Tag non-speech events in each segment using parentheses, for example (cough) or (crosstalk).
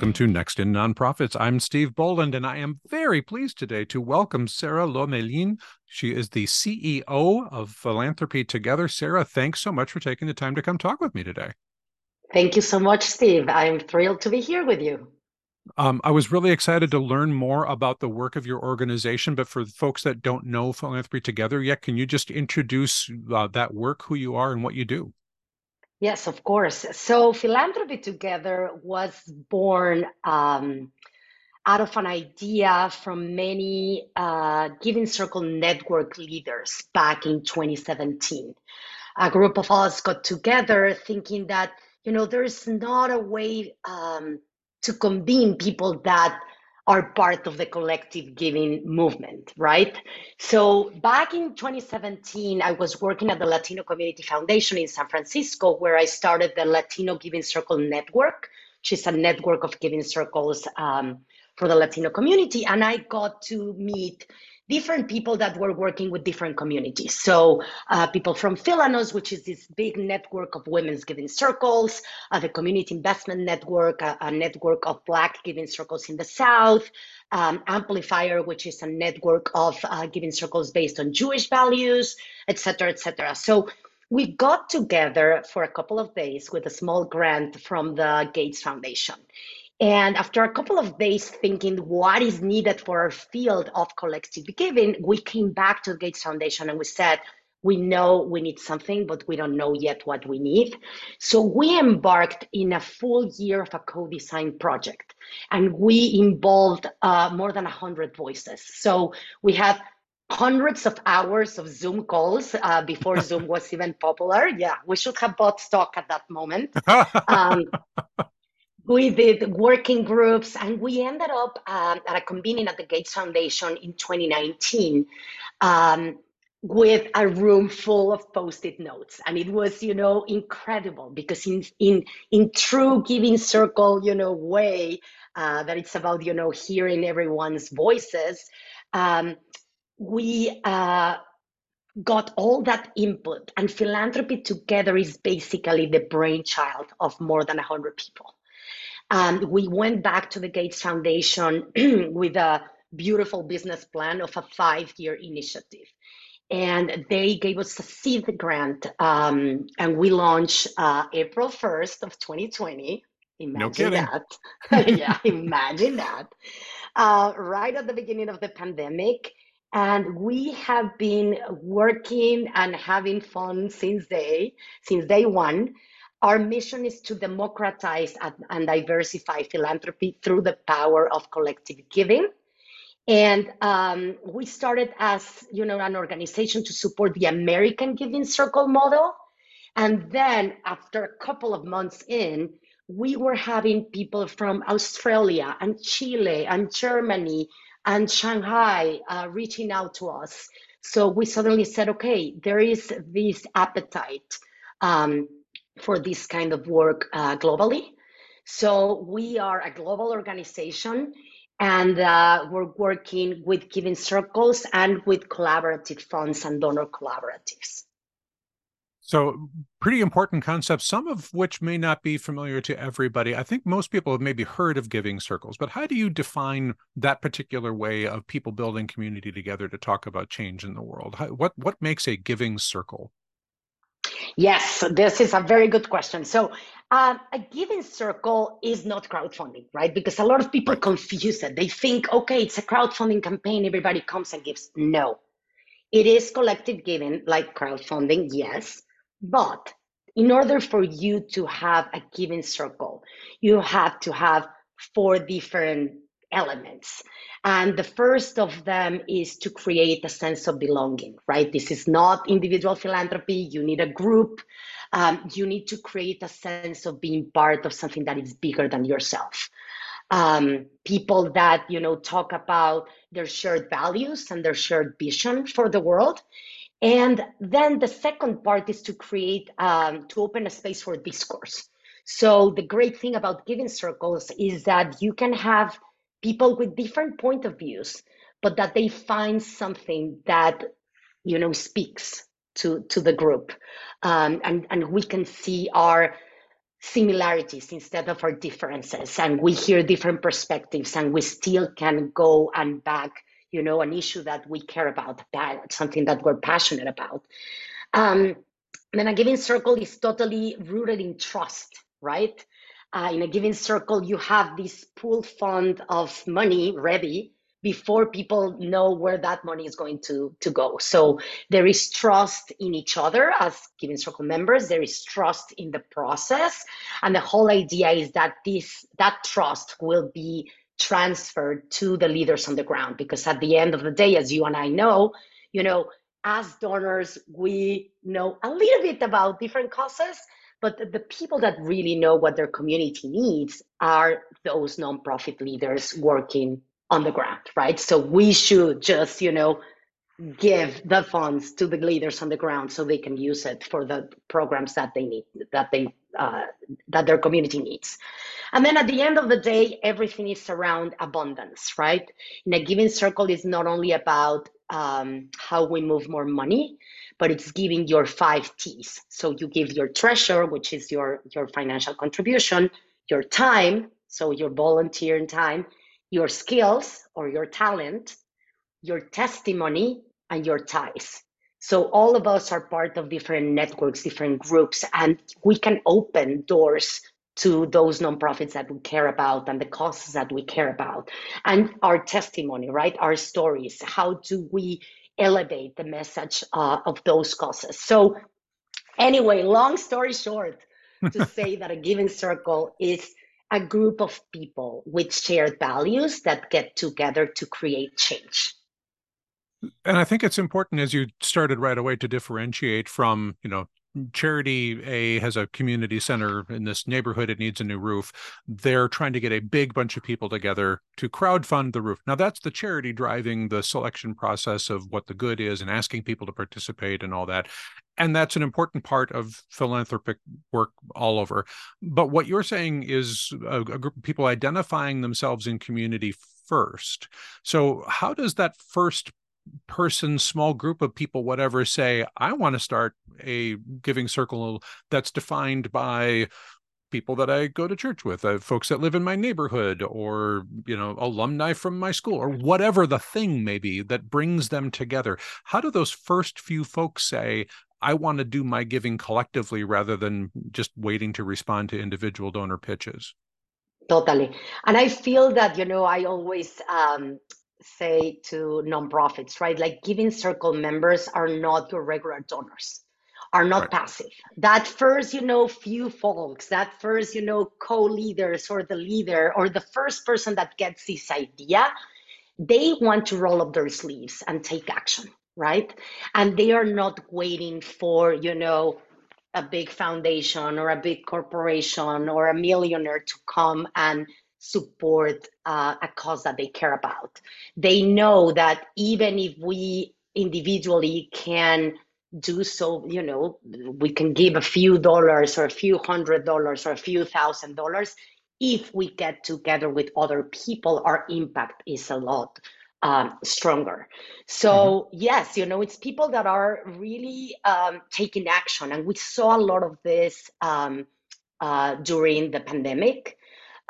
Welcome to Next in Nonprofits. I'm Steve Boland, and I am very pleased today to welcome Sara Lomelin. She is the CEO of Philanthropy Together. Sara, thanks so much for taking the time to come talk with me today. Thank you so much, Steve. I'm thrilled to be here with you. Um, I was really excited to learn more about the work of your organization, but for folks that don't know Philanthropy Together yet, can you just introduce uh, that work, who you are, and what you do? Yes, of course. So Philanthropy Together was born um, out of an idea from many uh, Giving Circle network leaders back in 2017. A group of us got together thinking that, you know, there's not a way um, to convene people that are part of the collective giving movement, right? So back in 2017, I was working at the Latino Community Foundation in San Francisco, where I started the Latino Giving Circle Network, which is a network of giving circles um, for the Latino community. And I got to meet different people that were working with different communities. So uh, people from Philanos, which is this big network of women's giving circles, uh, the Community Investment Network, a, a, network of Black giving circles in the South, um, Amplifier, which is a network of uh, giving circles based on Jewish values, et cetera, et cetera. So we got together for a couple of days with a small grant from the Gates Foundation. And after a couple of days thinking what is needed for our field of collective giving, we came back to the Gates Foundation and we said, we know we need something, but we don't know yet what we need. So we embarked in a full year of a co-design project and we involved uh, more than 100 voices. So we had hundreds of hours of Zoom calls uh, before (laughs) Zoom was even popular. Yeah, we should have bought stock at that moment. (laughs) Um, we did working groups and we ended up um, at a convening at the Gates Foundation in 2019 um, with a room full of post-it notes. And it was you know incredible because in in in true giving circle you know way uh, that it's about you know hearing everyone's voices um, we uh, got all that input. And philanthropy together is basically the brainchild of more than 100 people and we went back to the Gates Foundation (clears throat) with a beautiful business plan of a five year initiative. And they gave us a seed grant, um, and we launched uh, April 1st of 2020. Imagine no that. (laughs) yeah, imagine that. Uh, right at the beginning of the pandemic. And we have been working and having fun since day, since day one. Our mission is to democratize and diversify philanthropy through the power of collective giving. And um, we started as you know an organization to support the American Giving Circle model. And then after a couple of months in, we were having people from Australia and Chile and Germany and Shanghai uh, reaching out to us. So we suddenly said, okay, there is this appetite um, for this kind of work uh, globally. So we are a global organization and uh, we're working with giving circles and with collaborative funds and donor collaboratives. So, pretty important concepts, some of which may not be familiar to everybody. I think most people have maybe heard of giving circles, but how do you define that particular way of people building community together to talk about change in the world? How, what what makes a giving circle? Yes, this is a very good question. So, uh, a giving circle is not crowdfunding, right? Because a lot of people right. confuse it. They think, okay, it's a crowdfunding campaign, everybody comes and gives. No, it is collective giving, like crowdfunding, yes. But in order for you to have a giving circle, you have to have four different elements. And the first of them is to create a sense of belonging, right? This is not individual philanthropy. You need a group. Um, you need to create a sense of being part of something that is bigger than yourself. Um, people that you know talk about their shared values and their shared vision for the world and then the second part is to create um, to open a space for discourse so the great thing about giving circles is that you can have people with different point of views, but that they find something that you know speaks to to the group, um, and and we can see our similarities instead of our differences. And we hear different perspectives and we still can go and back you know an issue that we care about that something that we're passionate about. Um, then a giving circle is totally rooted in trust right uh, in a giving circle you have this pool fund of money ready before people know where that money is going to, to go. So there is trust in each other as Giving Circle members. There is trust in the process. And the whole idea is that this that trust will be transferred to the leaders on the ground. Because at the end of the day, as you and I know, you know, as donors, we know a little bit about different causes, but the people that really know what their community needs are those nonprofit leaders working on the ground, right? So we should just, you know, give the funds to the leaders on the ground so they can use it for the programs that they need, that they uh, that their community needs. And then at the end of the day, everything is around abundance, right? In a giving circle is not only about um, how we move more money, but it's giving your five T's. So you give your treasure, which is your your financial contribution, your time, so your volunteer time, your skills or your talent, your testimony, and your ties. So all of us are part of different networks, different groups, and we can open doors to those nonprofits that we care about and the causes that we care about. And our testimony, right? Our stories. How do we elevate the message uh, of those causes? So, anyway, long story short, to (laughs) say that a giving circle is a group of people with shared values that get together to create change. And I think it's important as you started right away to differentiate from, you know, charity a has a community center in this neighborhood it needs a new roof. They're trying to get a big bunch of people together to crowd fund the roof. Now that's the charity driving the selection process of what the good is and asking people to participate and all that. And that's an important part of philanthropic work all over. But what you're saying is a, a group of people identifying themselves in community first. So how does that first person small group of people whatever say i want to start a giving circle that's defined by people that I go to church with, uh, folks that live in my neighborhood, or you know, alumni from my school, or whatever the thing may be that brings them together. How do those first few folks say, I want to do my giving collectively rather than just waiting to respond to individual donor pitches. Totally. And I feel that, you know, I always um, say to nonprofits, right? Like giving circle members are not your regular donors, are not right. passive. That first, you know, few folks, that first, you know, co leaders or the leader or the first person that gets this idea, they want to roll up their sleeves and take action right? And they are not waiting for, you know, a big foundation or a big corporation or a millionaire to come and support uh, a cause that they care about. They know that even if we individually can do so, you know, we can give a few dollars or a few hundred dollars or a few thousand dollars. If we get together with other people, our impact is a lot um, stronger. So mm-hmm. yes, you know, it's people that are really um, taking action, and we saw a lot of this um, uh, during the pandemic.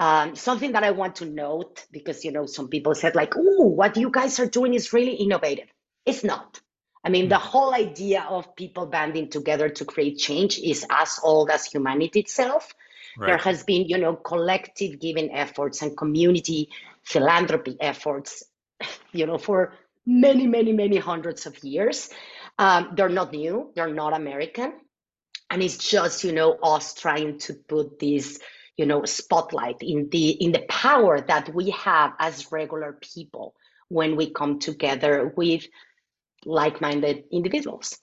Um, something that I want to note because you know some people said like, "Oh, what you guys are doing is really innovative." It's not. I mean, mm-hmm. the whole idea of people banding together to create change is as old as humanity itself. Right. There has been, you know, collective giving efforts and community philanthropy efforts you know, for many, many, many hundreds of years. Um, they're not new, they're not American. And it's just, you know, us trying to put this, you know, spotlight in the in the power that we have as regular people when we come together with like-minded individuals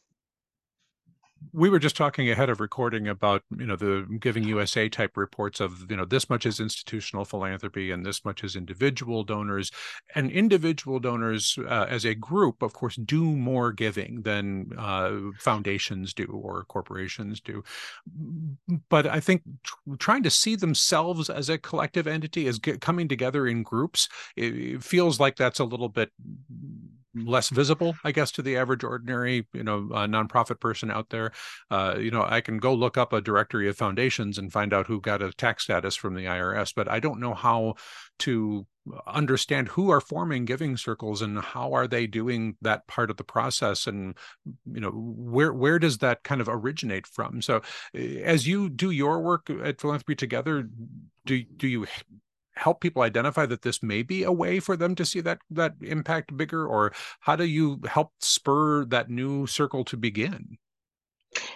we were just talking ahead of recording about you know the giving usa type reports of you know this much is institutional philanthropy and this much is individual donors. And individual donors uh, as a group of course do more giving than uh, foundations do or corporations do. But i think trying to see themselves as a collective entity as get, coming together in groups it, it feels like that's a little bit less visible, I guess, to the average ordinary, you know, uh, nonprofit person out there. Uh, you know, I can go look up a directory of foundations and find out who got a tax status from the IRS, but I don't know how to understand who are forming giving circles and how are they doing that part of the process and you know where where does that kind of originate from so eh, as you do your work at philanthropy together do do you help people identify that this may be a way for them to see that that impact bigger? Or how do you help spur that new circle to begin?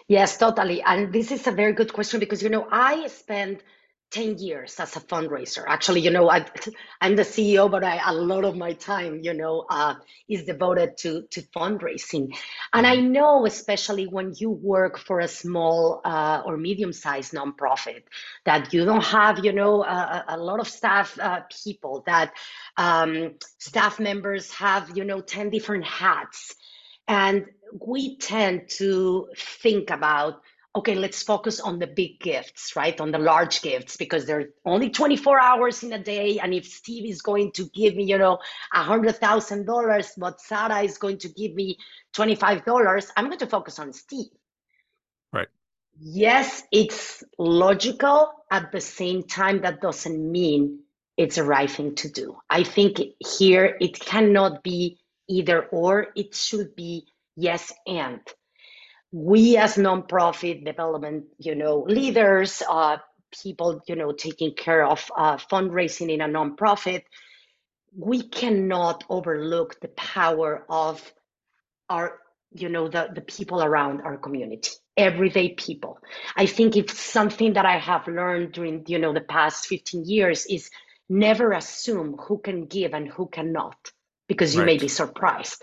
Yes totally. And this is a very good question because you know i spend 10 years as a fundraiser. Actually, you know, I, (laughs) am the CEO, but I, a lot of my time, you know, uh, is devoted to, to fundraising. And I mm-hmm. know, especially when you work for a small uh, or medium sized nonprofit, that you don't have, you know, a, a lot of staff uh, people, that um, staff members have, you know, 10 different hats. And we tend to think about okay, let's focus on the big gifts, right? On the large gifts, because they're only 24 hours in a day. And if Steve is going to give me, you know, a hundred thousand dollars, but Sarah is going to give me $25, I'm going to focus on Steve. Right. Yes, it's logical. At the same time, that doesn't mean it's the right thing to do. I think here it cannot be either or, it should be yes and we as nonprofit development, you know, leaders, uh, people, you know, taking care of uh, fundraising in a nonprofit, we cannot overlook the power of our, you know, the, the people around our community, everyday people. I think it's something that I have learned during, you know, the past 15 years is never assume who can give and who cannot, because you right. may be surprised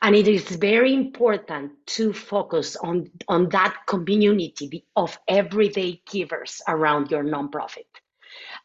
and it is very important to focus on, on that community of everyday givers around your nonprofit.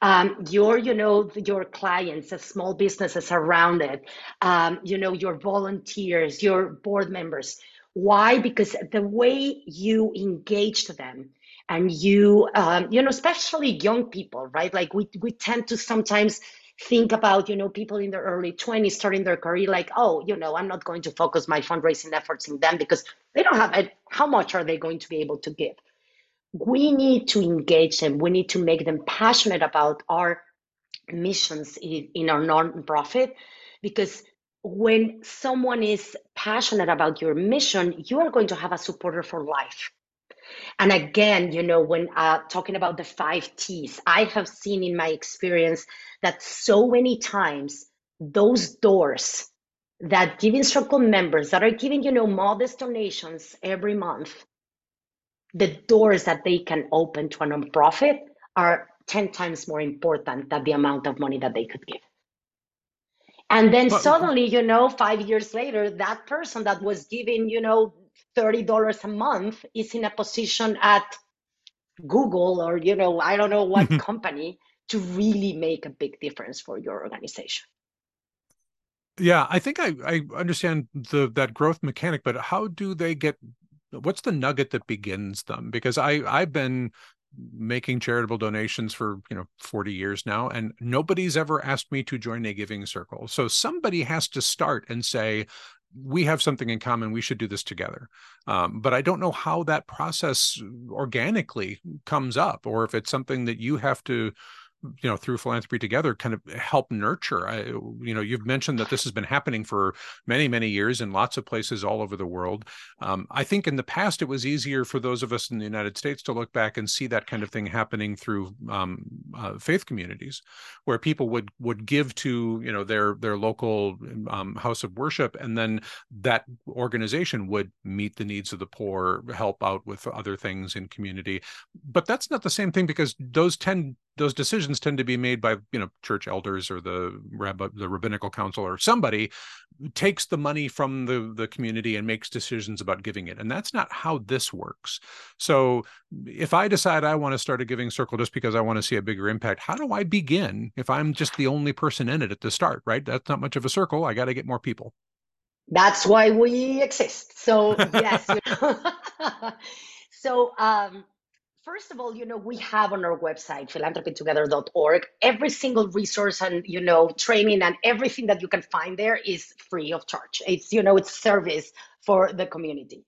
Um, your, you know, your clients, the small businesses around it, um, you know, your volunteers, your board members. Why? Because the way you engage them and you, um, you know, especially young people, right? Like we, we tend to sometimes think about you know people in their early 20s starting their career like oh you know i'm not going to focus my fundraising efforts in them because they don't have it how much are they going to be able to give? We need to engage them. We need to make them passionate about our missions in, in our nonprofit because when someone is passionate about your mission you are going to have a supporter for life and again, you know, when uh, talking about the five T's, I have seen in my experience that so many times those doors that Giving Circle members that are giving, you know, modest donations every month, the doors that they can open to a nonprofit are 10 times more important than the amount of money that they could give. And then but, suddenly, you know, five years later, that person that was giving, you know, $30 a month is in a position at Google or, you know, I don't know what mm-hmm. company to really make a big difference for your organization. Yeah, I think I, I understand the that growth mechanic, but how do they get what's the nugget that begins them? Because I I've been making charitable donations for you know 40 years now and nobody's ever asked me to join a giving circle so somebody has to start and say we have something in common we should do this together. Um, but i don't know how that process organically comes up or if it's something that you have to you know through philanthropy together kind of help nurture I, you know you've mentioned that this has been happening for many many years in lots of places all over the world. Um, i think in the past it was easier for those of us in the united states to look back and see that kind of thing happening through um, uh, faith communities where people would would give to you know their their local um, house of worship and then that organization would meet the needs of the poor help out with other things in community. But that's not the same thing because those tend those decisions tend to be made by you know church elders or the rabbi, the rabbinical council or somebody takes the money from the the community and makes decisions about giving it and that's not how this works. So if i decide i want to start a giving circle just because i want to see a bigger impact how do i begin if i'm just the only person in it at the start right? That's not much of a circle i got to get more people. That's why we exist. So yes (laughs) (laughs) so um first of all, you know, we have on our website, philanthropytogether.org, every single resource and, you know, training and everything that you can find there is free of charge. It's, you know, it's service for the community.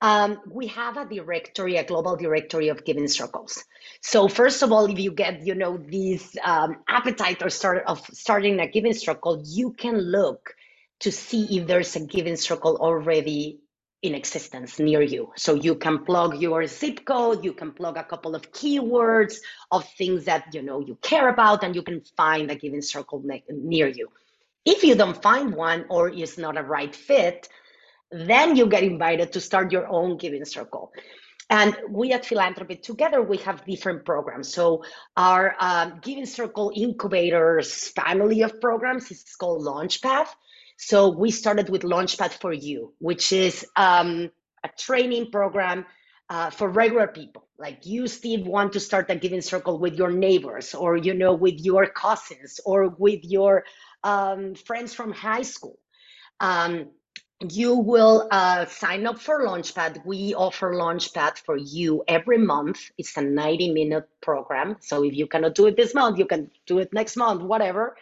Um, we have a directory, a global directory of giving circles. So first of all, if you get, you know, this um, appetite or start of starting a giving circle, you can look to see if there's a giving circle already in existence near you. So you can plug your zip code, you can plug a couple of keywords of things that you know you care about, and you can find a giving circle near you. If you don't find one or it's not a right fit, then you get invited to start your own giving circle. And we at Philanthropy Together, we have different programs. So our um, Giving Circle Incubators family of programs is called Launchpad. So we started with Launchpad for You, which is um, a training program uh, for regular people. Like you steve want to start a giving circle with your neighbors or you know with your cousins or with your um, friends from high school. Um, you will uh, sign up for launchpad. We offer launchpad for you every month. It's a 90 minute program. So if you cannot do it this month you can do it next month whatever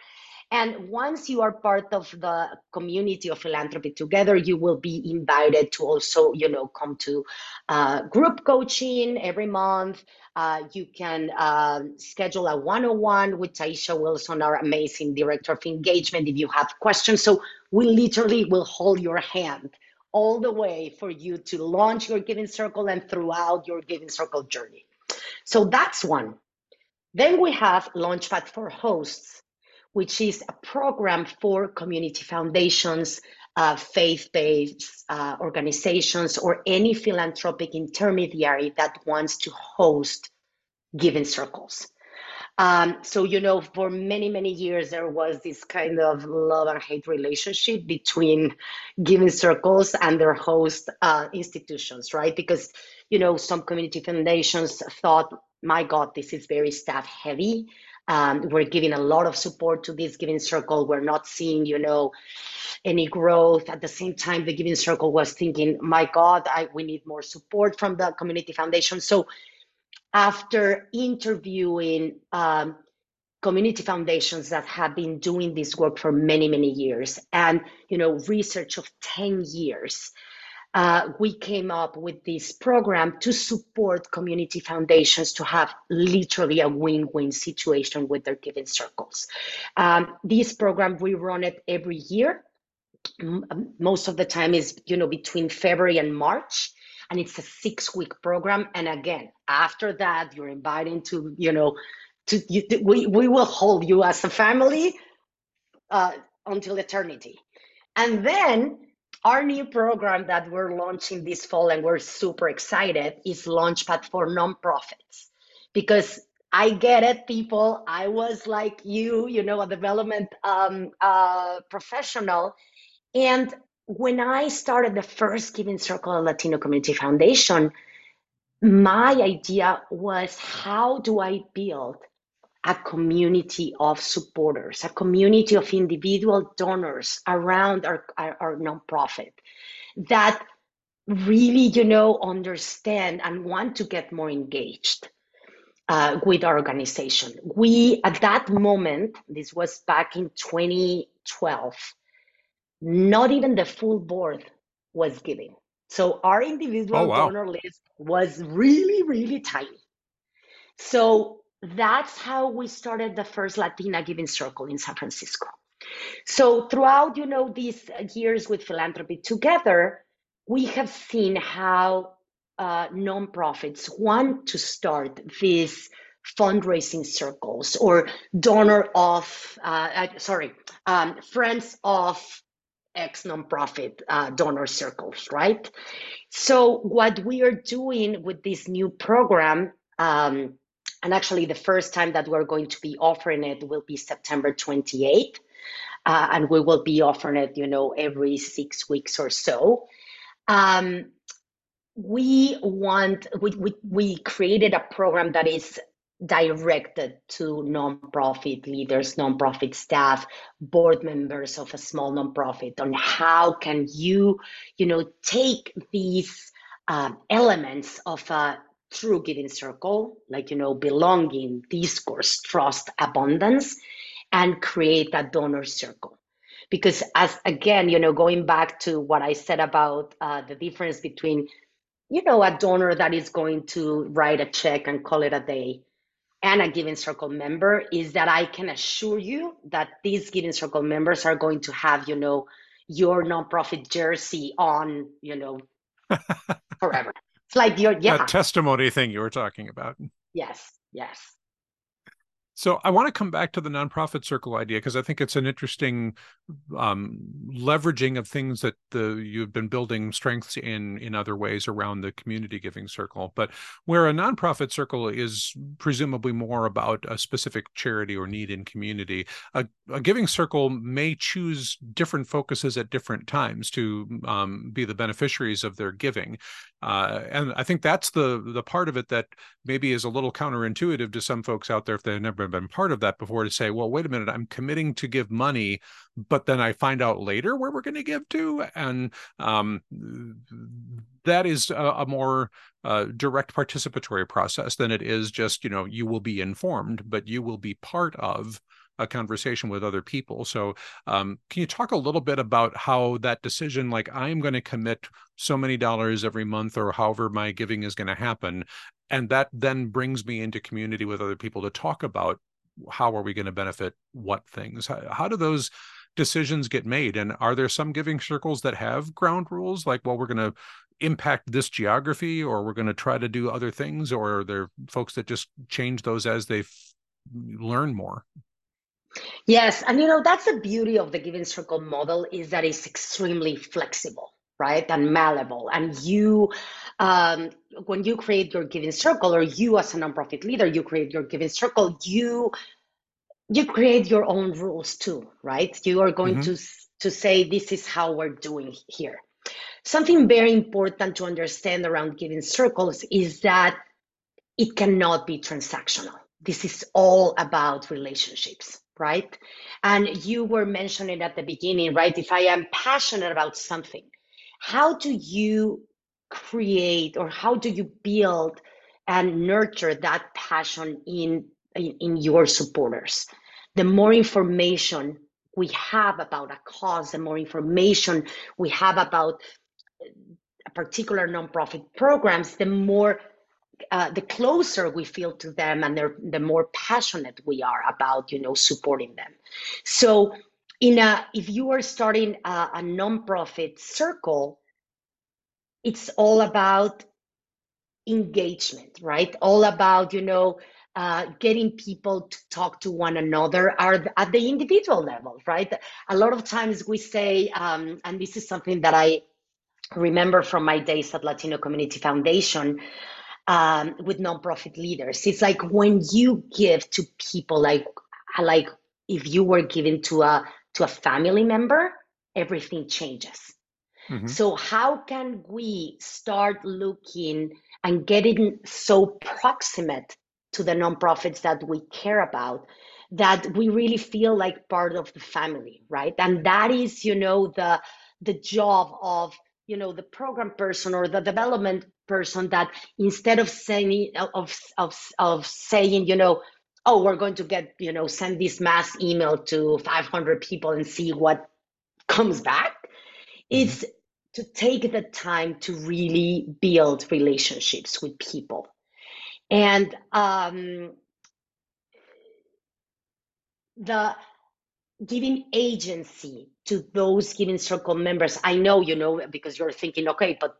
and once you are part of the community of philanthropy together, you will be invited to also, you know, come to uh, group coaching every month. Uh, you can uh, schedule a one-on-one with Taisha Wilson, our amazing director of engagement, if you have questions. So we literally will hold your hand all the way for you to launch your giving circle and throughout your giving circle journey. So that's one. Then we have Launchpad for hosts which is a program for community foundations, uh, faith-based uh, organizations, or any philanthropic intermediary that wants to host giving circles. Um, so, you know, for many, many years, there was this kind of love and hate relationship between giving circles and their host uh, institutions, right? Because, you know, some community foundations thought, my God, this is very staff heavy. Um, we're giving a lot of support to this giving circle. We're not seeing, you know, any growth. At the same time, the giving circle was thinking, my God, I, we need more support from the community foundation. So after interviewing um, community foundations that have been doing this work for many, many years and, you know, research of 10 years, uh, we came up with this program to support community foundations to have literally a win-win situation with their giving circles. Um, this program, we run it every year. Most of the time is, you know, between February and March and it's a six week program. And again, after that, you're invited to, you know, to, you, we, we will hold you as a family uh, until eternity. And then our new program that we're launching this fall and we're super excited is Launchpad for nonprofits. Because I get it, people. I was like you, you know, a development um, uh, professional. And when I started the first Giving Circle Latino Community Foundation, my idea was how do I build a community of supporters, a community of individual donors around our, our, our nonprofit that really, you know, understand and want to get more engaged uh, with our organization. We, at that moment, this was back in 2012, not even the full board was giving. So our individual oh, wow. donor list was really, really tiny. So that's how we started the first Latina Giving Circle in San Francisco. So throughout, you know, these years with philanthropy together, we have seen how uh, nonprofits want to start these fundraising circles or donor of, uh, uh, sorry, um, friends of ex nonprofit uh, donor circles, right? So what we are doing with this new program um, and actually, the first time that we're going to be offering it will be September 28th. Uh, and we will be offering it, you know, every six weeks or so. Um, we want, we, we, we created a program that is directed to nonprofit leaders, nonprofit staff, board members of a small nonprofit on how can you, you know, take these uh, elements of a true giving circle, like, you know, belonging, discourse, trust, abundance, and create a donor circle. Because as again, you know, going back to what I said about uh, the difference between, you know, a donor that is going to write a check and call it a day and a giving circle member is that I can assure you that these giving circle members are going to have, you know, your nonprofit jersey on, you know, (laughs) forever. It's like your yeah. That testimony thing you were talking about. Yes, yes. So I want to come back to the nonprofit circle idea because I think it's an interesting um, leveraging of things that the you've been building strengths in in other ways around the community giving circle. But where a nonprofit circle is presumably more about a specific charity or need in community, a, a giving circle may choose different focuses at different times to um, be the beneficiaries of their giving. Uh, and I think that's the the part of it that maybe is a little counterintuitive to some folks out there if they've never been part of that before to say, well, wait a minute, I'm committing to give money, but then I find out later where we're going to give to, and um, that is a, a more uh, direct participatory process than it is just you know you will be informed, but you will be part of a conversation with other people. So, um, can you talk a little bit about how that decision, like I'm going to commit so many dollars every month or however my giving is going to happen, and that then brings me into community with other people to talk about how are we going to benefit what things? How, how do those decisions get made? And are there some giving circles that have ground rules, like, well, we're going to impact this geography or we're going to try to do other things or are there folks that just change those as they learn more Yes, and you know that's the beauty of the giving circle model is that it's extremely flexible, right, and malleable. And you, um, when you create your giving circle, or you as a nonprofit leader, you create your giving circle, you you create your own rules too, right? You are going mm-hmm. to to say this is how we're doing here. Something very important to understand around giving circles is that it cannot be transactional. This is all about relationships right? And you were mentioning at the beginning, right? If I am passionate about something, how do you create or how do you build and nurture that passion in, in, in your supporters? The more information we have about a cause, the more information we have about a particular nonprofit programs, the more uh, the closer we feel to them and the more passionate we are about you know supporting them. So in a if you are starting a, a nonprofit circle it's all about engagement right? All about you know uh, getting people to talk to one another are at the individual level right? A lot of times we say um, and this is something that i remember from my days at latino community foundation um, with nonprofit leaders. It's like when you give to people, like like if you were giving to a to a family member, everything changes. Mm-hmm. So how can we start looking and getting so proximate to the nonprofits that we care about that we really feel like part of the family, right? And that is, you know, the the job of you know the program person or the development person that instead of saying of of of saying you know oh we're going to get you know send this mass email to 500 people and see what comes back mm-hmm. it's to take the time to really build relationships with people and um, the giving agency to those giving circle members i know you know because you're thinking okay but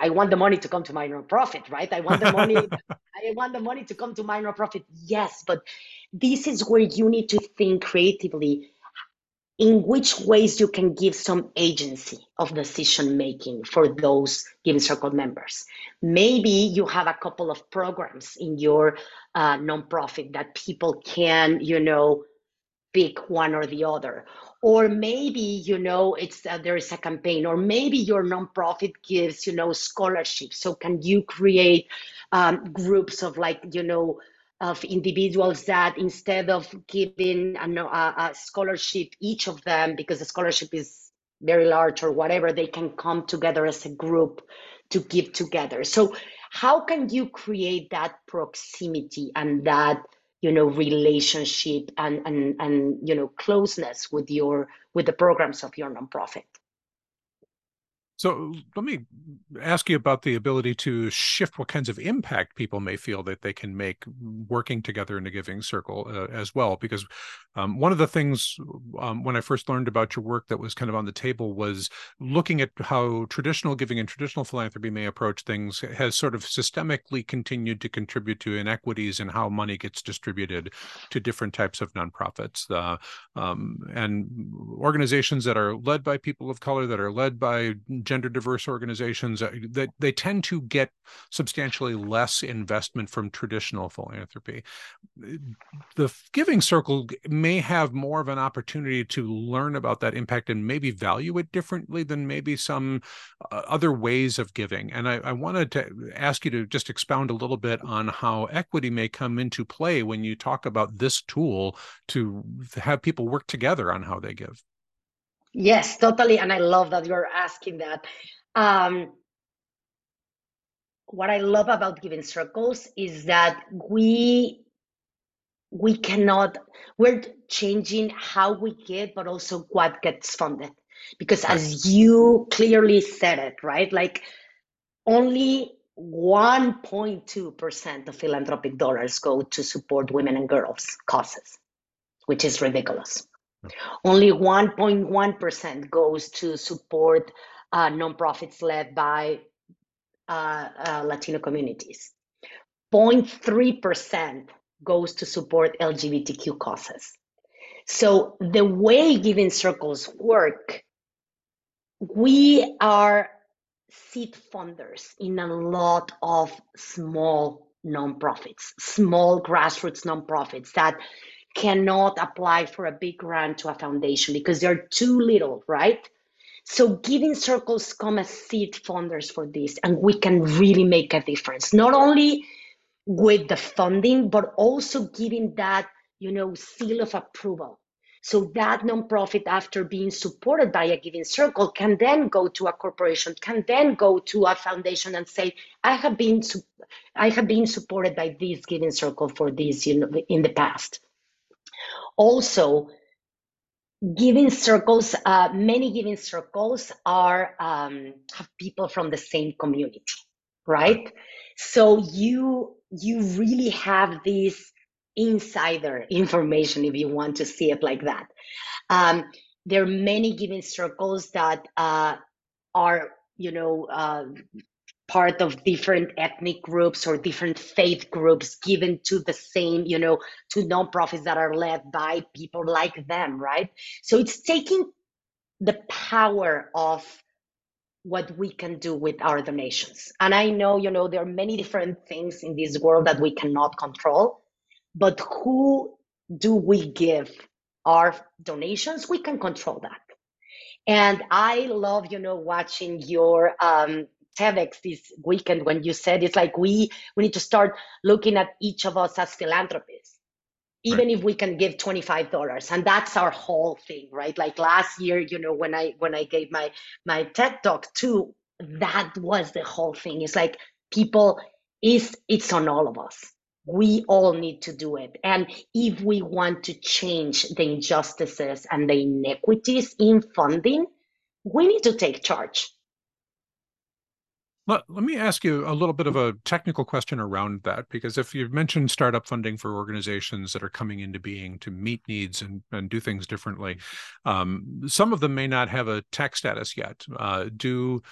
i want the money to come to my nonprofit right? I want the money (laughs) i want the money to come to my nonprofit yes but this is where you need to think creatively in which ways you can give some agency of decision making for those giving circle members. Maybe you have a couple of programs in your uh, nonprofit that people can you know pick one or the other. Or maybe you know it's uh, there is a campaign or maybe your nonprofit gives you know scholarships. So can you create um, groups of like you know of individuals that instead of giving a, a, a scholarship each of them because the scholarship is very large or whatever they can come together as a group to give together. So how can you create that proximity and that you know relationship and and and you know closeness with your with the programs of your nonprofit so let me ask you about the ability to shift what kinds of impact people may feel that they can make working together in a giving circle uh, as well. Because um, one of the things um, when I first learned about your work that was kind of on the table was looking at how traditional giving and traditional philanthropy may approach things has sort of systemically continued to contribute to inequities in how money gets distributed to different types of nonprofits. Uh, um, and organizations that are led by people of color, that are led by gender diverse organizations uh, that they tend to get substantially less investment from traditional philanthropy. The Giving Circle may have more of an opportunity to learn about that impact and maybe value it differently than maybe some uh, other ways of giving. And I, I wanted to ask you to just expound a little bit on how equity may come into play when you talk about this tool to have people work together on how they give. Yes, totally. And I love that you're asking that. Um, what I love about Giving Circles is that we we cannot we're changing how we give, but also what gets funded. Because as you clearly said it, right? Like only 1.2% of philanthropic dollars go to support women and girls causes, which is ridiculous. Only 1.1% goes to support uh, nonprofits led by uh, uh, Latino communities. 0.3% goes to support LGBTQ causes. So the way giving circles work, we are seed funders in a lot of small nonprofits, small grassroots nonprofits that cannot apply for a big grant to a foundation because they're too little, right? So giving circles come as seed funders for this, and we can really make a difference, not only with the funding, but also giving that, you know, seal of approval. So that nonprofit, after being supported by a giving circle, can then go to a corporation, can then go to a foundation and say, "I have been, I have been supported by this giving circle for this, you know, in the past." Also giving circles uh, many giving circles are um, have people from the same community right? So you you really have this insider information if you want to see it like that. Um, there are many giving circles that uh, are you know uh, part of different ethnic groups or different faith groups given to the same, you know, to nonprofits that are led by people like them, right? So it's taking the power of what we can do with our donations. And I know, you know, there are many different things in this world that we cannot control, but who do we give our donations? We can control that. And I love, you know, watching your um, TEDx this weekend when you said it's like we we need to start looking at each of us as philanthropists even right. if we can give $25 and that's our whole thing right? Like last year you know when i when i gave my my ted talk too that was the whole thing. It's like people is it's on all of us. We all need to do it. And if we want to change the injustices and the inequities in funding we need to take charge let, let me ask you a little bit of a technical question around that, because if you've mentioned startup funding for organizations that are coming into being to meet needs and, and do things differently, um, some of them may not have a tech status yet. Uh, do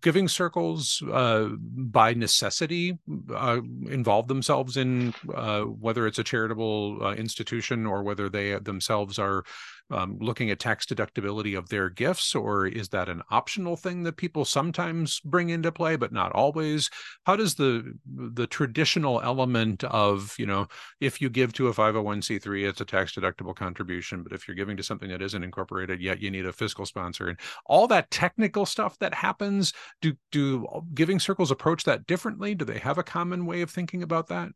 giving circles uh, by necessity uh, involve themselves in uh, whether it's a charitable uh, institution or whether they themselves are um, looking at tax deductibility of their gifts, or is that an optional thing that people sometimes bring into play, but not always? How does the the traditional element of you know if you give to a 501c3, it's a tax deductible contribution, but if you're giving to something that isn't incorporated yet, you need a fiscal sponsor, and all that technical stuff that happens. Do do giving circles approach that differently? Do they have a common way of thinking about that?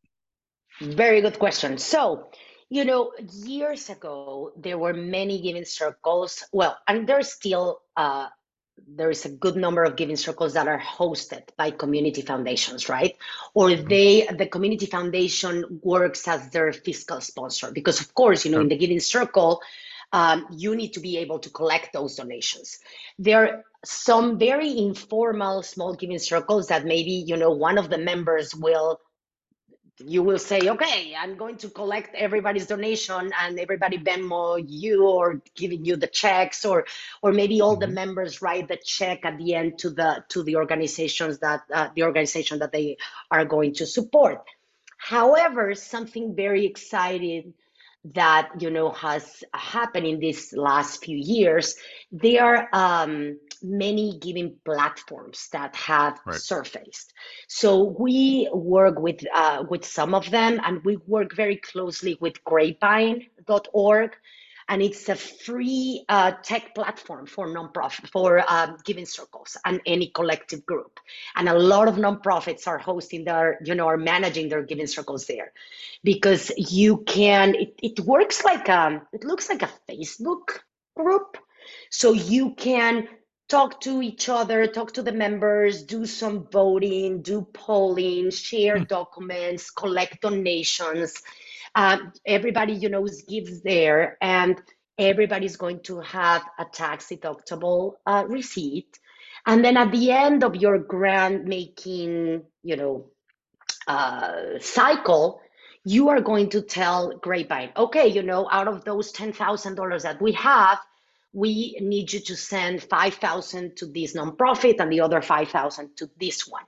Very good question. So you know, years ago, there were many giving circles. Well, and there's still uh, there is a good number of giving circles that are hosted by community foundations, right? Or they, the community foundation works as their fiscal sponsor because, of course, you know, in the giving circle, um, you need to be able to collect those donations. There are some very informal small giving circles that maybe, you know, one of the members will you will say, okay, I'm going to collect everybody's donation and everybody Venmo you or giving you the checks or or maybe all mm-hmm. the members write the check at the end to the to the organizations that uh, the organization that they are going to support. However, something very exciting that you know has happened in these last few years they are um, many giving platforms that have right. surfaced. So we work with uh, with some of them and we work very closely with grapevine.org and it's a free uh, tech platform for nonprofit for um, giving circles and any collective group. And a lot of nonprofits are hosting their you know are managing their giving circles there. Because you can it, it works like um, it looks like a facebook group. So you can talk to each other talk to the members do some voting do polling share mm. documents collect donations um, everybody, you know, gives there, and everybody's going to have a tax deductible uh, receipt. And then at the end of your grant making, you know, uh, cycle, you are going to tell Grapevine, okay, you know, out of those $10,000 that we have, we need you to send 5,000 to this nonprofit and the other 5,000 to this one.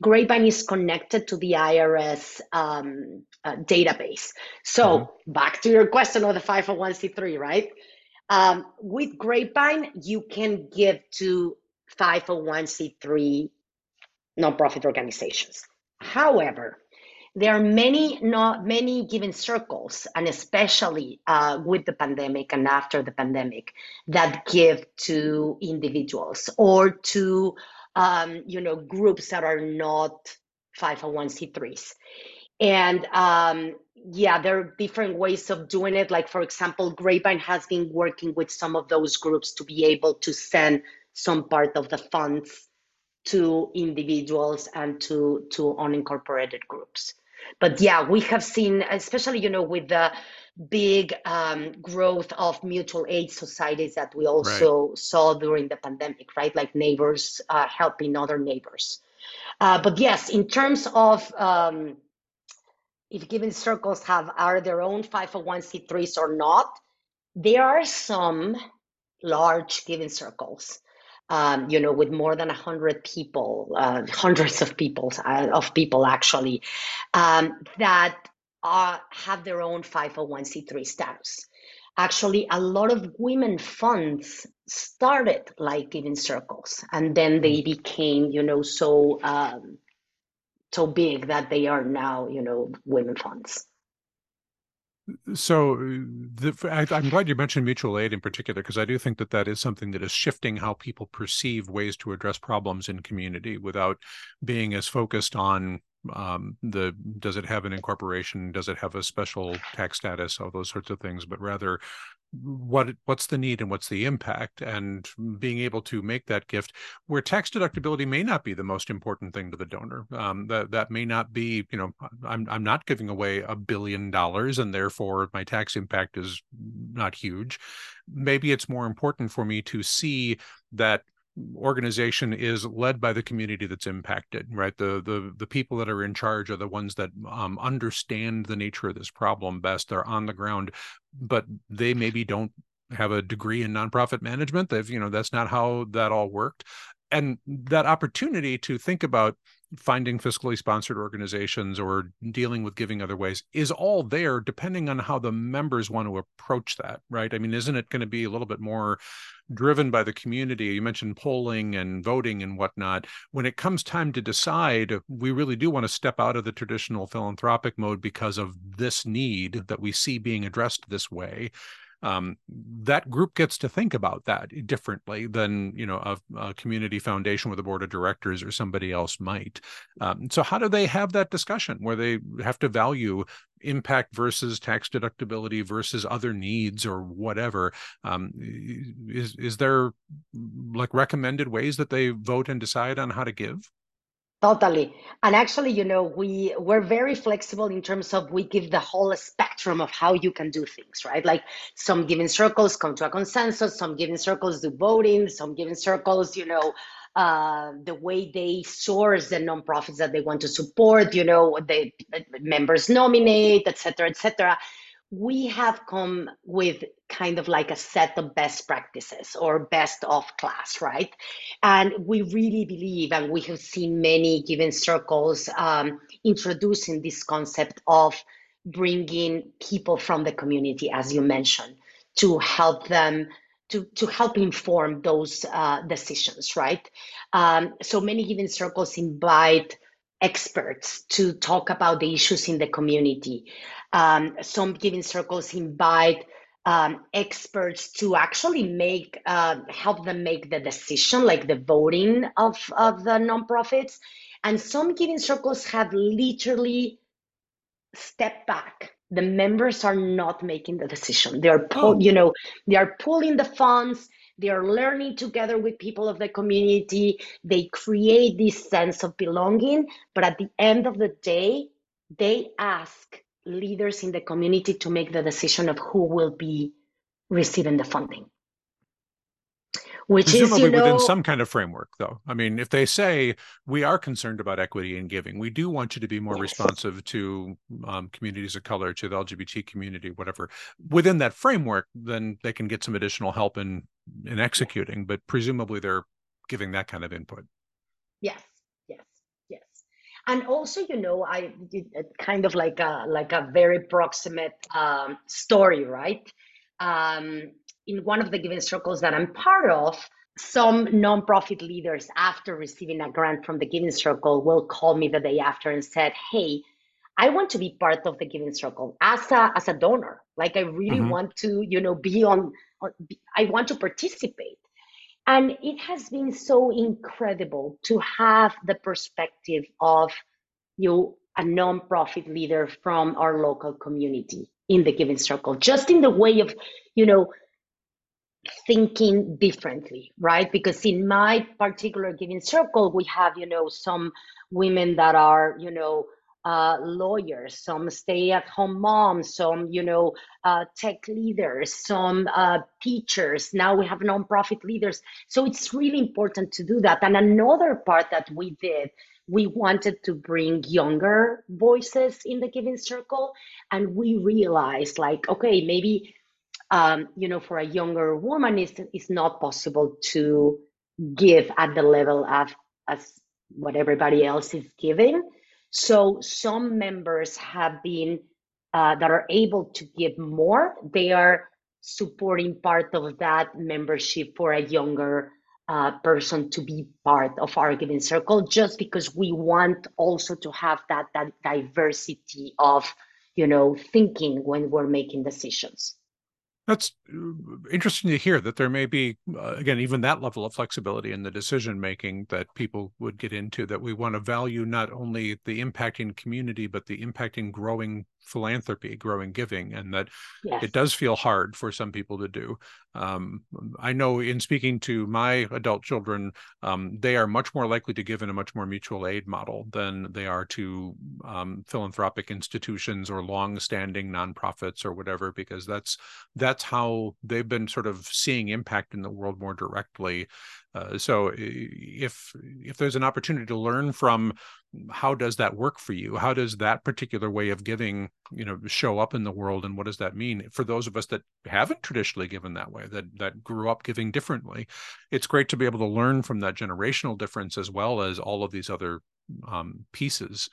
Grapevine is connected to the IRS um, uh, database. So mm-hmm. back to your question of the 501c3, right? Um, with Grapevine, you can give to 501c3 nonprofit organizations. However, there are many not many given circles, and especially uh, with the pandemic and after the pandemic, that give to individuals or to um, you know, groups that are not 501c3s. And um, yeah, there are different ways of doing it. Like, for example, Grapevine has been working with some of those groups to be able to send some part of the funds to individuals and to, to unincorporated groups. But yeah, we have seen, especially, you know, with the big um, growth of mutual aid societies that we also right. saw during the pandemic, right? Like neighbors uh, helping other neighbors. Uh, but yes, in terms of um, if giving circles have are their own 501c3s or not, there are some large giving circles. Um, you know, with more than a hundred people, uh, (laughs) hundreds of people, uh, of people actually, um, that are, have their own 501c3 status. Actually, a lot of women funds started like giving circles, and then they mm. became, you know, so um, so big that they are now, you know, women funds. So, the, I, am glad you mentioned mutual aid in particular because I do think that that is something that is shifting how people perceive ways to address problems in community without being as focused on um, the does it have an incorporation does it have a special tax status all those sorts of things but rather what what's the need and what's the impact? And being able to make that gift where tax deductibility may not be the most important thing to the donor. Um, that that may not be you know i'm i'm not giving away a billion dollars and therefore my tax impact is not huge. Maybe it's more important for me to see that organization is led by the community that's impacted right? The the the people that are in charge are the ones that um, understand the nature of this problem best. They're on the ground but they maybe don't have a degree in nonprofit management. They've you know that's not how that all worked. And that opportunity to think about finding fiscally sponsored organizations or dealing with giving other ways is all there depending on how the members want to approach that right? I mean isn't it going to be a little bit more driven by the community. You mentioned polling and voting and whatnot. When it comes time to decide we really do want to step out of the traditional philanthropic mode because of this need that we see being addressed this way um, that group gets to think about that differently than you know a, a, community foundation with a board of directors or somebody else might. Um, so how do they have that discussion where they have to value impact versus tax deductibility versus other needs or whatever? Um, is is there like recommended ways that they vote and decide on how to give? Totally. And actually, you know, we we're very flexible in terms of we give the whole spectrum of how you can do things, right? Like some giving circles come to a consensus, some giving circles do voting, some giving circles, you know, uh, the way they source the nonprofits that they want to support, you know, the members nominate, et cetera, et cetera we have come with kind of like a set of best practices or best of class, right? And we really believe, and we have seen many giving circles um, introducing this concept of bringing people from the community, as you mentioned, to help them to, to help inform those uh, decisions, right? Um, so many giving circles invite experts to talk about the issues in the community. Um, some giving circles invite um, experts to actually make uh, help them make the decision, like the voting of of the nonprofits. And some giving circles have literally stepped back. The members are not making the decision. They are, pull, oh. you know, they are pulling the funds they are learning together with people of the community. They create this sense of belonging. But at the end of the day, they ask leaders in the community to make the decision of who will be receiving the funding which Presumably is you know, within some kind of framework though i mean if they say we are concerned about equity in giving we do want you to be more yes. responsive to um, communities of color to the lgbt community whatever within that framework then they can get some additional help in in executing but presumably they're giving that kind of input yes yes yes and also you know i did kind of like a like a very proximate um, story right um, in one of the giving circles that I'm part of, some nonprofit leaders, after receiving a grant from the Giving Circle, will call me the day after and said, "Hey, I want to be part of the Giving Circle as a as a donor. Like I really mm-hmm. want to, you know, be on. I want to participate." And it has been so incredible to have the perspective of you know, a nonprofit leader from our local community in the Giving Circle, just in the way of, you know, thinking differently, right? Because in my particular giving circle, we have, you know, some women that are, you know, uh, lawyers, some stay at home moms, some, you know, uh, tech leaders, some uh, teachers. Now we have nonprofit leaders. So it's really important to do that. And another part that we did, we wanted to bring younger voices in the giving circle. And we realized, like, okay, maybe um, you know, for a younger woman, it's, it's not possible to give at the level of as what everybody else is giving. So some members have been uh, that are able to give more. They are supporting part of that membership for a younger uh, person to be part of our giving circle, just because we want also to have that that diversity of you know thinking when we're making decisions. That's uh, interesting to hear that there may be, uh, again, even that level of flexibility in the decision making that people would get into. That we want to value not only the impacting community, but the impacting growing philanthropy, growing giving, and that yes. it does feel hard for some people to do. Um, I know in speaking to my adult children, um, they are much more likely to give in a much more mutual aid model than they are to um, philanthropic institutions or long-standing nonprofits or whatever, because that's that's how they've been sort of seeing impact in the world more directly. Uh, so if if there's an opportunity to learn from how does that work for you? How does that particular way of giving you know show up in the world and what does that mean? For those of us that haven't traditionally given that way that that grew up giving differently it's great to be able to learn from that generational difference as well as all of these other um, pieces.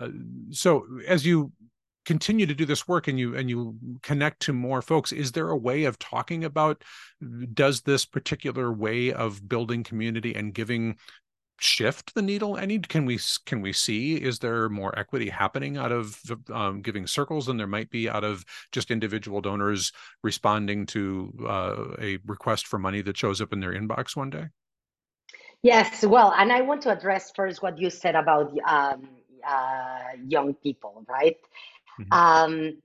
Uh, so as you continue to do this work and you and you connect to more folks is there a way of talking about does this particular way of building community and giving shift the needle any? Can we can we see is there more equity happening out of um, giving circles than there might be out of just individual donors responding to uh, a request for money that shows up in their inbox one day? Yes well and i want to address first what you said about um, uh, young people right mm-hmm. um,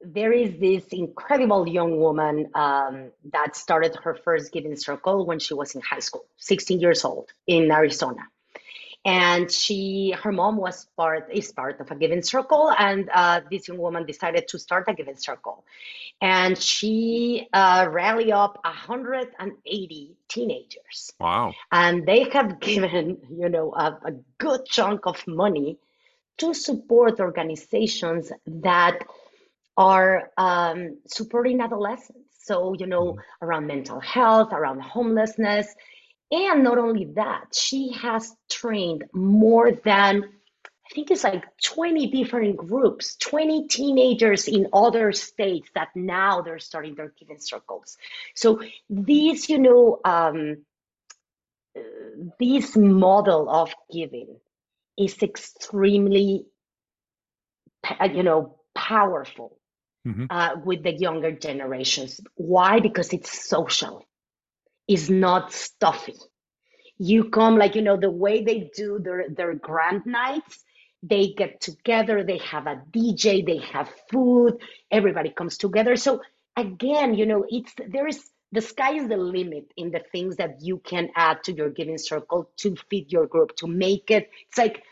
there is this incredible young woman um, that started her first giving circle when she was in high school 16 years old in arizona. And she her mom was part is part of a giving circle and uh, this young woman decided to start a giving circle. And she uh, rallied up 180 teenagers. Wow. And they have (laughs) given you know a, a good chunk of money to support organizations that are um, supporting adolescents. So, you know, mm-hmm. around mental health, around homelessness. And not only that, she has trained more than, I think it's like 20 different groups, 20 teenagers in other states that now they're starting their giving circles. So, these, you know, um, this model of giving is extremely, you know, powerful mm-hmm. uh, with the younger generations. Why? Because it's social, it's not stuffy. You come like you know the way they do their their grand nights. They get together. They have a DJ. They have food. Everybody comes together. So again, you know, it's there is the sky is the limit in the things that you can add to your giving circle to feed your group to make it. It's like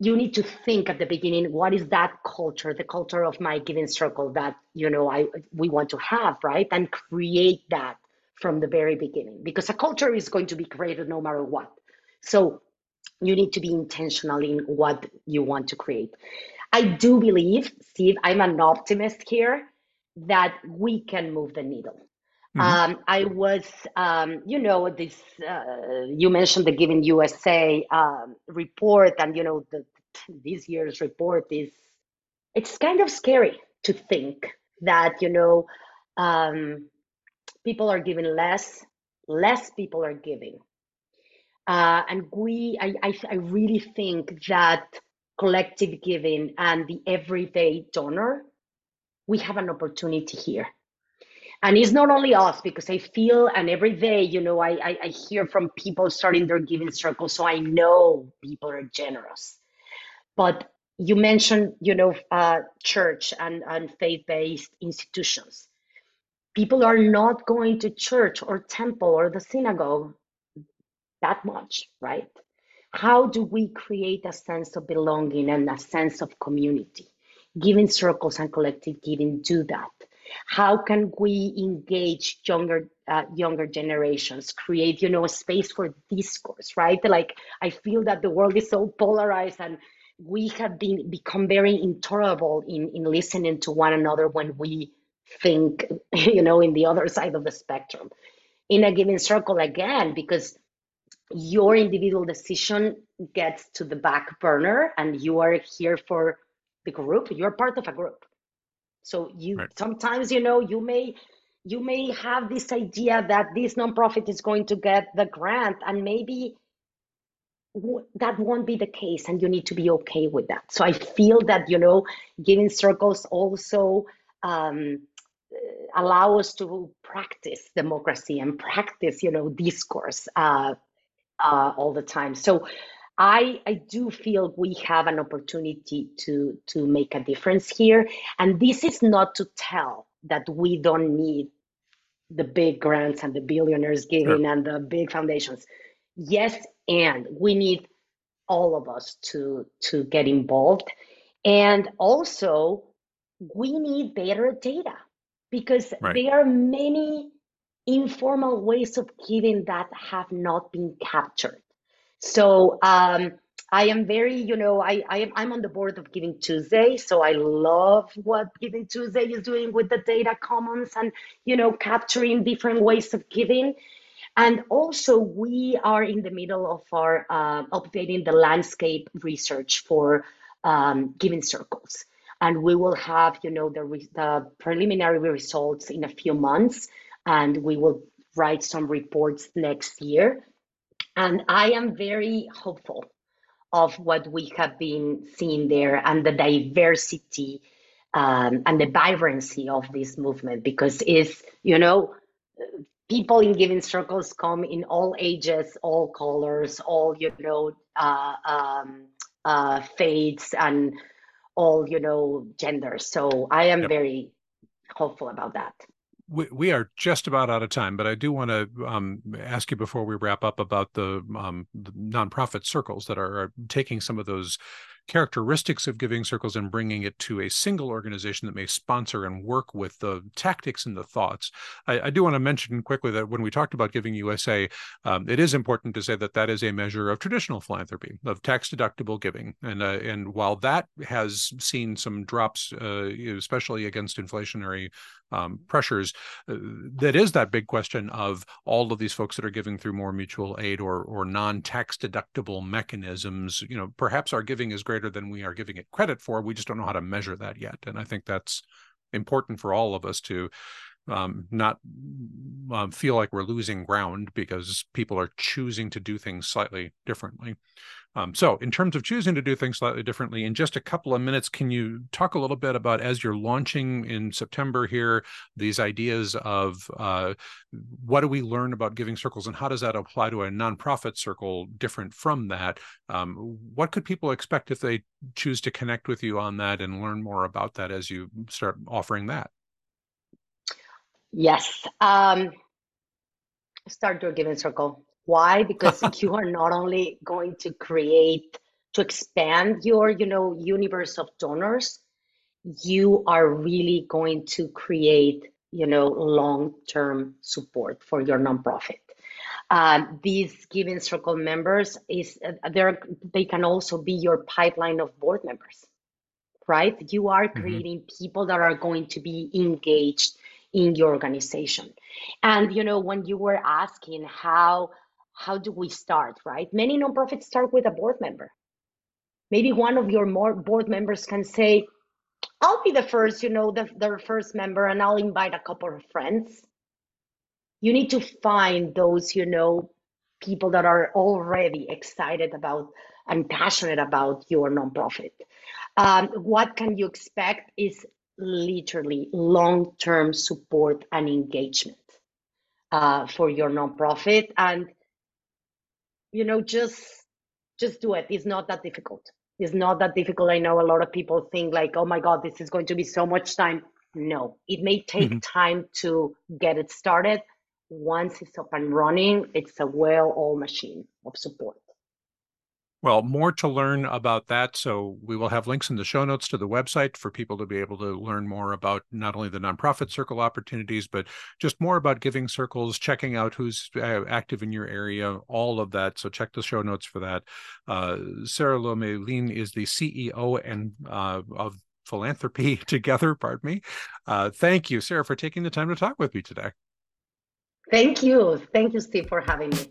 you need to think at the beginning what is that culture the culture of my giving circle that you know i we want to have right? And create that from the very beginning because a culture is going to be created no matter what. So you need to be intentional in what you want to create. I do believe steve i'm an optimist here that we can move the needle Mm-hmm. Um, I was, um, you know, this. Uh, you mentioned the Giving USA um, report, and you know, the, this year's report is. It's kind of scary to think that you know, um, people are giving less, less people are giving, uh, and we. I, I I really think that collective giving and the everyday donor, we have an opportunity here and it's not only us because i feel and every day you know I, I, I hear from people starting their giving circle so i know people are generous. But you mentioned you know uh, church and, and faith-based institutions. People are not going to church or temple or the synagogue that much right? How do we create a sense of belonging and a sense of community? Giving circles and collective giving do that how can we engage younger uh, younger generations? Create you know a space for discourse right? Like i feel that the world is so polarized and we have been become very intolerable in in listening to one another when we think (laughs) you know in the other side of the spectrum. In a given circle again because your individual decision gets to the back burner and you are here for the group you're part of a group so you right. sometimes you know you may you may have this idea that this nonprofit is going to get the grant and maybe that won't be the case and you need to be okay with that so i feel that you know giving circles also um, allow us to practice democracy and practice you know discourse uh, uh, all the time so I, I do feel we have an opportunity to, to make a difference here. And this is not to tell that we don't need the big grants and the billionaires giving sure. and the big foundations. Yes, and we need all of us to, to get involved. And also, we need better data because right. there are many informal ways of giving that have not been captured. So um, I am very, you know, I, I am I'm on the board of Giving Tuesday, so I love what Giving Tuesday is doing with the data commons and you know capturing different ways of giving. And also, we are in the middle of our uh, updating the landscape research for um, giving circles, and we will have, you know, the, the preliminary results in a few months, and we will write some reports next year And I am very hopeful of what we have been seeing there and the diversity um, and the vibrancy of this movement because it's, you know, people in giving circles come in all ages, all colors, all, you know, uh, um, uh, faiths and all, you know, genders. So I am yep. very hopeful about that we, we are just about out of time, but I do want to um, ask you before we wrap up about the, um, the nonprofit circles that are, are, taking some of those characteristics of giving circles and bringing it to a single organization that may sponsor and work with the tactics and the thoughts. I, I do want to mention quickly that when we talked about Giving USA, um, it is important to say that that is a measure of traditional philanthropy, of tax deductible giving, and uh, and while that has seen some drops, uh, especially against inflationary um, pressures, uh, that is that big question of all of these folks that are giving through more mutual aid or or non-tax deductible mechanisms. You know, perhaps our giving is greater than we are giving it credit for. We just don't know how to measure that yet, and I think that's important for all of us to um, not um, feel like we're losing ground because people are choosing to do things slightly differently. Um, so, in terms of choosing to do things slightly differently, in just a couple of minutes, can you talk a little bit about as you're launching in September here, these ideas of uh, what do we learn about giving circles and how does that apply to a nonprofit circle different from that? Um, what could people expect if they choose to connect with you on that and learn more about that as you start offering that? Yes. Um, start your giving circle. Why? Because (laughs) you are not only going to create to expand your, you know, universe of donors, you are really going to create, you know, long-term support for your nonprofit. Um, these giving circle members is uh, there. They can also be your pipeline of board members, right? You are mm-hmm. creating mm-hmm. people that are going to be engaged in your organization. And you know, when you were asking how how do we start, right? Many nonprofits start with a board member. Maybe one of your more board members can say, I'll be the first, you know, the, the first member, and I'll invite a couple of friends. You need to find those, you know, people that are already excited about and passionate about your nonprofit. Um, what can you expect is literally long-term support and engagement uh, for your nonprofit. And you know just just do it. It's not that difficult. It's not that difficult. I know a lot of people think like oh my god this is going to be so much time. No it may take mm-hmm. time to get it started. Once it's up and running it's a well-oiled machine of support well, more to learn about that. So we will have links in the show notes to the website for people to be able to learn more about not only the nonprofit circle opportunities, but just more about giving circles, checking out who's uh, active in your area, all of that. So check the show notes for that. Uh, Sara Lomelin is the CEO and uh, of Philanthropy (laughs) Together. Pardon me. Uh, thank you, Sara, for taking the time to talk with me today. Thank you. Thank you, Steve, for having me.